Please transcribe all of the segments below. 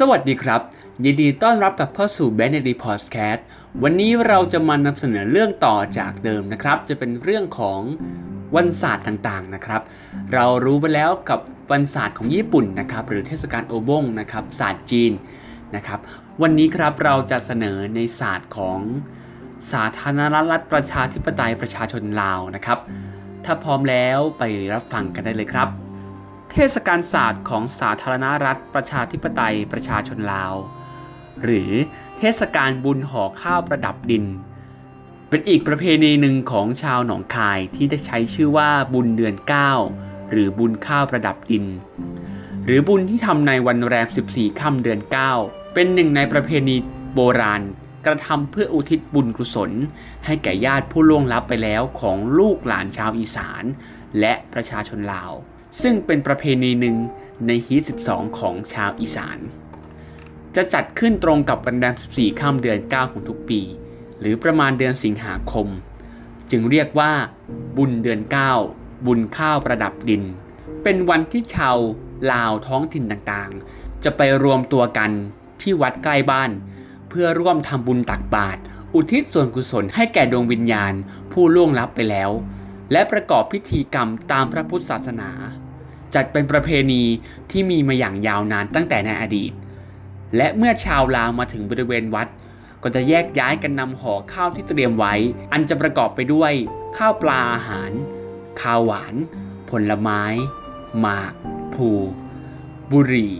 สวัสดีครับ ยินดีต้อนรับกับเข้าสู่ b a n d y Podcast วันนี้เราจะมานำเสนอเรื่องต่อจากเดิมนะครับ จะเป็นเรื่องของวันศาสตร์ต่างๆนะครับ เรารู้ไปแล้วกับวันศาสตร์ของญี่ปุ่นนะครับ หรือเทศกาลโอบงนะครับศาสตร์จีนนะครับ วันนี้ครับเราจะเสนอในศาสตร์ของสาธารณรัฐประชาธิปไตยประชาชนลาวนะครับ ถ้าพร้อมแล้วไปรับฟังกันได้เลยครับ เทศกาลศาสตร์ของสาธารณรัฐประชาธิปไตยประชาชนลาว หรือเทศกาลบุญห่อข้าวประดับดิน เป็นอีกประเพณีหนึ่งของชาวหนองคายที่ได้ใช้ชื่อว่าบุญเดือน 9 หรือบุญข้าวประดับดิน หรือบุญที่ทำในวันแรม 14 ค่ำเดือน 9 เป็นหนึ่งในประเพณีโบราณกระทำเพื่ออุทิศบุญกุศล ให้แก่ญาติผู้ล่วงลับไปแล้วของลูกหลานชาวอีสาน และประชาชนลาว ซึ่งเป็นประเพณีหนึ่งในฮีท12 ของชาวอีสาน จะจัดขึ้นตรงกับวันแรม14ค่ำเดือน 9 ของทุกปี หรือประมาณเดือนสิงหาคม จึงเรียกว่า บุญเดือน 9 บุญข้าวประดับดิน เป็นวันที่ชาวลาวท้องถิ่นต่างๆ จะไปรวมตัวกันที่วัดใกล้บ้าน เพื่อร่วมทำบุญตักบาตรอุทิศส่วนกุศลให้แก่ดวงวิญญาณผู้ล่วงลับไปแล้ว และประกอบพิธีกรรมตามพระพุทธศาสนา จัดเป็นประเพณีที่มีมาอย่างยาวนานตั้งแต่ในอดีต และเมื่อชาวลาวมาถึงบริเวณวัด ก็จะแยกย้ายกันนำห่อข้าวที่เตรียมไว้ อันจะประกอบไปด้วย ข้าวปลาอาหาร ข้าวหวาน ผลไม้หมากพลูบุหรี่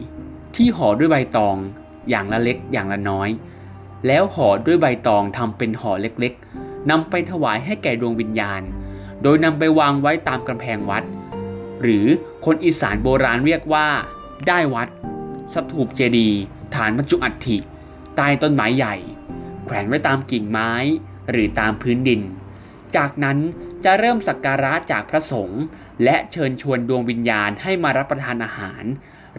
ที่ห่อด้วยใบตองอย่างละเล็กอย่างละน้อย แล้วห่อด้วยใบตองทำเป็นห่อเล็กๆนำไปถวายให้แก่ดวงวิญญาณ โดยนำไปวางไว้ตามกำแพงวัด หรือคนอีสานโบราณเรียกว่า ได้วัด สถูปเจดีย์ฐานบรรจุอัฐิใต้ต้นไม้ใหญ่ แขวนไว้ตามกิ่งไม้หรือตามพื้นดิน จากนั้นจะเริ่มสักการะจากพระสงฆ์และเชิญชวนดวงวิญญาณให้มารับประทานอาหาร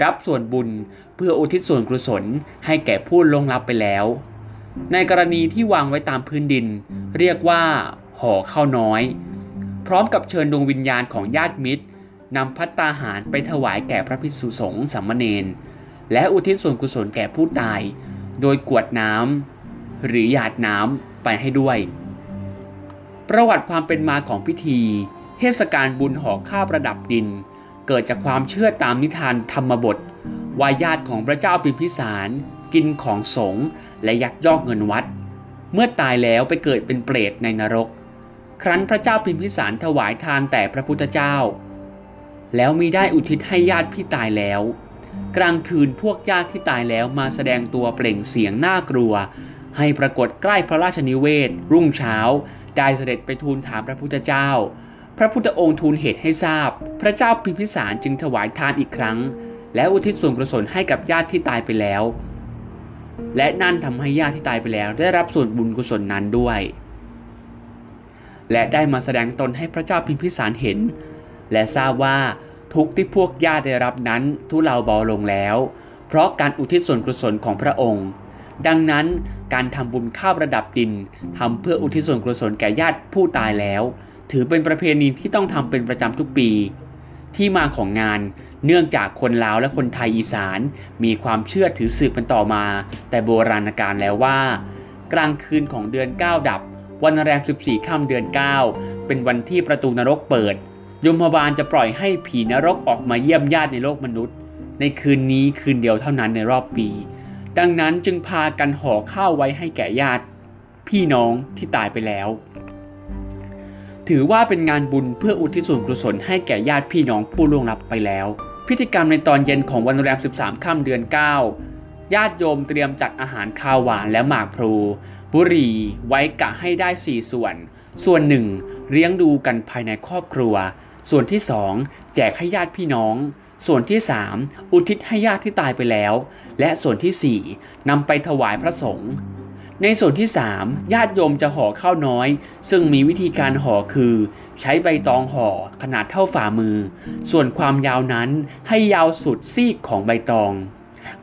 รับส่วนบุญเพื่ออุทิศส่วนกุศลให้แก่ผู้ลงลับไปแล้ว ในกรณีที่วางไว้ตามพื้นดิน เรียกว่าห่อข้าวน้อย พร้อมกับเชิญดวงวิญญาณของญาติมิตรนำพัตตาหารไปถวายแก่พระภิกษุสงฆ์สามเณรและอุทิศส่วนกุศลแก่ผู้ตาย โดยกวดน้ำหรือหยาดน้ำไปให้ด้วย ประวัติความเป็นมาของพิธี เทศกาลบุญห่อข้าวประดับดิน เกิดจากความเชื่อตามนิทานธรรมบทวายาตของพระเจ้าพิมพิสารกินของสงฆ์และยักยอกเงินวัด เมื่อตายแล้วไปเกิดเป็นเปรตในนรก ครั้นพระเจ้าพิมพิสารถวายทานแต่พระพุทธเจ้า แล้วมีได้อุทิศให้ญาติพี่ตายแล้ว กลางคืนพวกญาติที่ตายแล้วมาแสดงตัวเปล่งเสียงน่ากลัว ให้ปรากฏใกล้พระราชนิเวศ รุ่งเช้า ได้เสด็จไปทูลถามพระพุทธเจ้า พระพุทธองค์ทูลเหตุให้ทราบ พระเจ้าพิมพิสารจึงถวายทานอีกครั้ง และอุทิศส่วนกุศลให้กับญาติที่ตายไปแล้ว และนั่นทำให้ญาติที่ตายไปแล้ว ได้รับส่วนบุญกุศลนั้นด้วย และได้มาแสดงตนให้พระเจ้าพิมพิสารเห็น และทราบว่าทุกที่พวกญาติได้รับนั้นทุเลาเบาลงแล้ว เพราะการอุทิศส่วนกุศลของพระองค์ ดังนั้นการทำบุญข้าวระดับดินทำเพื่ออุทิศส่วนกุศลแก่ญาติผู้ตายแล้ว ถือเป็นประเพณีที่ต้องทำเป็นประจำทุกปี ที่มาของงานเนื่องจากคนลาวและคนไทยอีสาน มีความเชื่อถือสืบกันต่อมา แต่โบราณกาลแล้วว่า กลางคืนของเดือน9ดับ วันแรม 14 ค่ำเดือน 9 เป็นวันที่ประตูนรกเปิด ยมบาลจะปล่อยให้ผีนรกออกมาเยี่ยมญาติในโลกมนุษย์ ในคืนนี้คืนเดียวเท่านั้นในรอบปี ดังนั้นจึงพากันห่อข้าวไว้ให้แก่ญาติ พี่น้องที่ตายไปแล้ว ถือว่าเป็นงานบุญเพื่ออุทิศส่วนกุศลให้แก่ญาติพี่น้องผู้ล่วงลับไปแล้ว พิธีกรรมในตอนเย็นของวันแรม 13 ค่ำเดือน 9 ญาติโยมเตรียมจัดอาหารข้าวหวานและหมากพลู บุหรี่ไว้กะให้ได้ 4 ส่วน ส่วนหนึ่งเลี้ยงดูกันภายในครอบครัว ส่วนที่ 2 แจกให้ญาติพี่น้อง ส่วนที่ 3 อุทิศให้ญาติที่ตายไปแล้ว และส่วนที่4นำไปถวายพระสงฆ์ในส่วนที่ 3 ญาติโยมจะห่อข้าวน้อย ซึ่งมีวิธีการห่อคือ ใช้ใบตองห่อขนาดเท่าฝ่ามือ ส่วนความยาวนั้นให้ยาวสุดซีกของใบตอง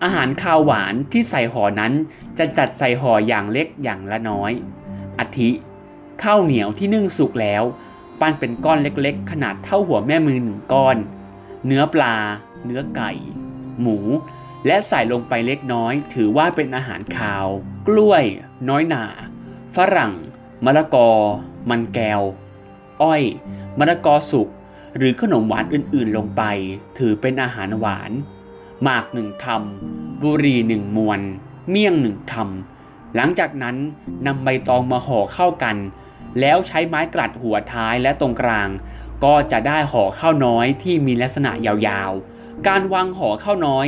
อาหารคาวหวานที่ใส่ห่อนั้นจะจัดใส่ห่ออย่างเล็กอย่างละน้อย อาทิ ข้าวเหนียวที่นึ่งสุกแล้ว ปั้นเป็นก้อนเล็กๆ ขนาดเท่าหัวแม่มือหนึ่งก้อน เนื้อปลา เนื้อไก่ หมู และใส่ลงไปเล็กน้อย ถือว่าเป็นอาหารคาว กล้วย น้อยหนา ฝรั่ง มะละกอ มันแก้ว อ้อย มะละกอสุกหรือขนมหวานอื่นๆลงไป ถือเป็นอาหารหวาน หมากหนึ่งคำบุหรี่หนึ่งมวน เมี่ยงหนึ่งคำหลังจากนั้นนำใบตองมาห่อเข้ากัน แล้วใช้ไม้กลัดหัวท้ายและตรงกลาง ก็จะได้ห่อข้าวน้อยที่มีลักษณะยาวๆ การวางห่อข้าวน้อย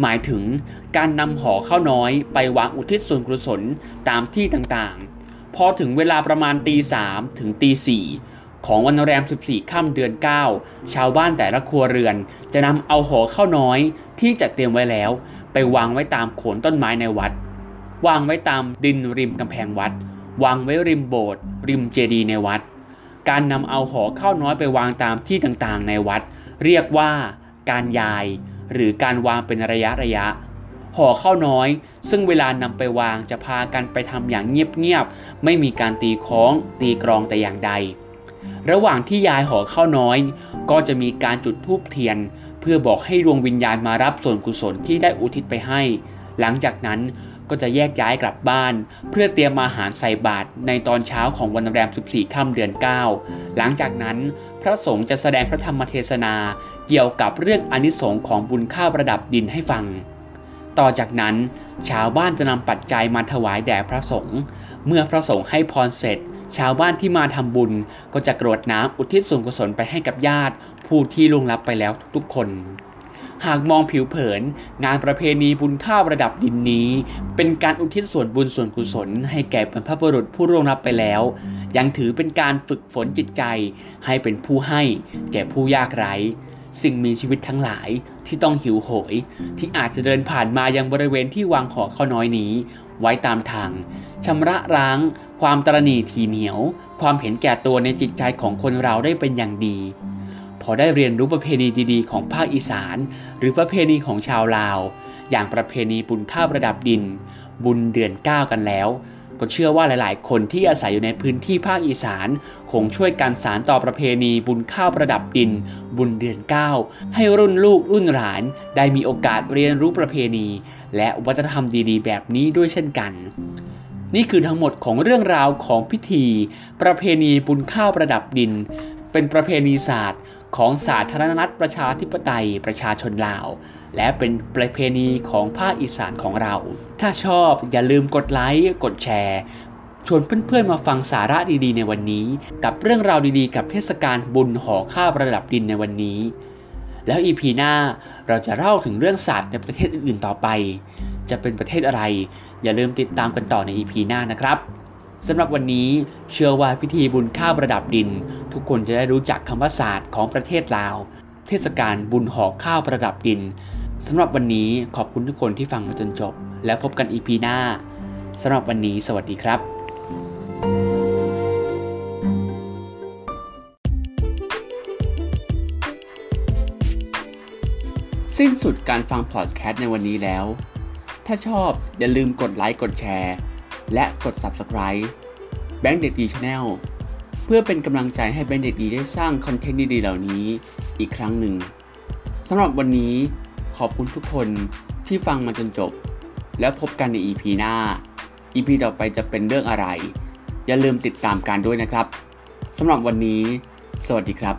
หมายถึงการนำห่อข้าวน้อยไปวางอุทิศส่วนกุศลตามที่ต่างๆ พอถึงเวลาประมาณตีสามถึงตีสี่ ของวันแรม 14 ค่ำเดือน 9 ชาวบ้านแต่ละครัวเรือน จะนำเอาห่อข้าวน้อยที่จัดเตรียมไว้แล้ว ไปวางไว้ตามโขนต้นไม้ในวัด วางไว้ตามดินริมกำแพงวัด วางไว้ริมโบสถ์ริมเจดีย์ในวัด การนำเอาห่อข้าวน้อยไปวางตามที่ต่างๆ ในวัด เรียกว่าการยาย หรือการวางเป็นระยะระยะห่อข้าวน้อย ซึ่งเวลานำไปวางจะพากันไปทำอย่างเงียบๆ ไม่มีการตีค้อง ตีกรองแต่อย่างใด ระหว่างที่ยายห่อข้าวน้อย ก็จะมีการจุดธูปเทียน เพื่อบอกให้ดวงวิญญาณมารับส่วนกุศลที่ได้อุทิศไปให้ หลังจากนั้นก็จะแยกย้ายกลับบ้าน เพื่อเตรียมอาหารใส่บาตรในตอนเช้าของวันแรม 14 ค่ำเดือน 9 หลังจากนั้น พระสงฆ์จะแสดงพระธรรมเทศนาเกี่ยวกับเรื่องอนิสงค์ของบุญข้าวประดับดินให้ฟัง ต่อจากนั้น ชาวบ้านจะนำปัจจัยมาถวายแด่พระสงฆ์เมื่อพระสงฆ์ให้พรเสร็จ ชาวบ้านที่มาทำบุญก็จะกรวดน้ำอุทิศส่วนกุศลไปให้กับญาติ ผู้ที่ล่วงลับไปแล้วทุกๆคน หากมองผิวเผิน งานประเพณีบุญข้าวระดับดินนี้ เป็นการอุทิศส่วนบุญส่วนกุศล ให้แก่บรรพบุรุษผู้ร่วงรับไปแล้ว ยังถือเป็นการฝึกฝนจิตใจ ให้เป็นผู้ให้ แก่ผู้ยากไร้สิ่งมีชีวิตทั้งหลายที่ต้องหิวโหย ที่อาจจะเดินผ่านมายังบริเวณที่วางห่อข้าวน้อยนี้ ไว้ตามทางชำระล้าง ความตรณีทีเหนียว ความเห็นแก่ตัวในจิตใจของคนเราได้เป็นอย่างดี พอได้เรียนรู้ประเพณีดีๆ ของภาคอีสาน หรือประเพณีของชาวลาว อย่างประเพณีบุญข้าวประดับดิน บุญเดือนเก้ากันแล้ว ก็เชื่อว่าหลายๆ คนที่อาศัยอยู่ในพื้นที่ภาคอีสาน คงช่วยกันสานต่อประเพณีบุญข้าวประดับดิน บุญเดือน 9 ให้รุ่นลูกรุ่นหลาน ได้มีโอกาสเรียนรู้ประเพณี และวัฒนธรรมดีๆ แบบนี้ด้วยเช่นกัน นี่คือทั้งหมดของเรื่องราวของพิธี ประเพณีบุญข้าวประดับดิน เป็นประเพณีศาสตร์ ของสาธารณรัฐประชาธิปไตยประชาชนลาว และเป็นประเพณีของภาคอีสานของเรา ถ้าชอบอย่าลืมกดไลค์กดแชร์ชวนเพื่อนๆมาฟังสาระดีๆ ในวันนี้ กับเรื่องราวดีๆ กับเทศกาลบุญห่อข้าวระดับดินในวันนี้ แล้ว EP หน้าเราจะเล่าถึงเรื่องศาสตร์ในประเทศอื่นๆต่อไป จะเป็นประเทศอะไร อย่าลืมติดตามกันต่อใน EP หน้านะครับ สำหรับวันนี้เชื่อว่าพิธีบุญข้าวประดับดิน ทุกคนจะได้รู้จักคำว่าศาสตร์ของประเทศลาว เทศกาลบุญห่อข้าวประดับดินสำหรับวันนี้ขอบคุณทุกคนที่ฟังมาจนจบ แล้วพบกัน EP หน้าสำหรับวันนี้สวัสดีครับสิ้นสุดการฟังพอดแคสต์ในวันนี้แล้ว ถ้าชอบอย่าลืมกดไลค์กดแชร์ และกด Subscribe แบงค์เด็กดี Channel เพื่อเป็นกำลังใจให้แบงค์เด็กดีได้สร้างคอนเทนต์ดีๆเหล่านี้อีกครั้งหนึ่งสำหรับวันนี้ขอบคุณทุกคนที่ฟังมาจนจบ แล้วพบกันใน EP หน้า EP ต่อไปจะเป็นเรื่องอะไร อย่าลืมติดตามการด้วยนะครับสำหรับวันนี้ สวัสดีครับ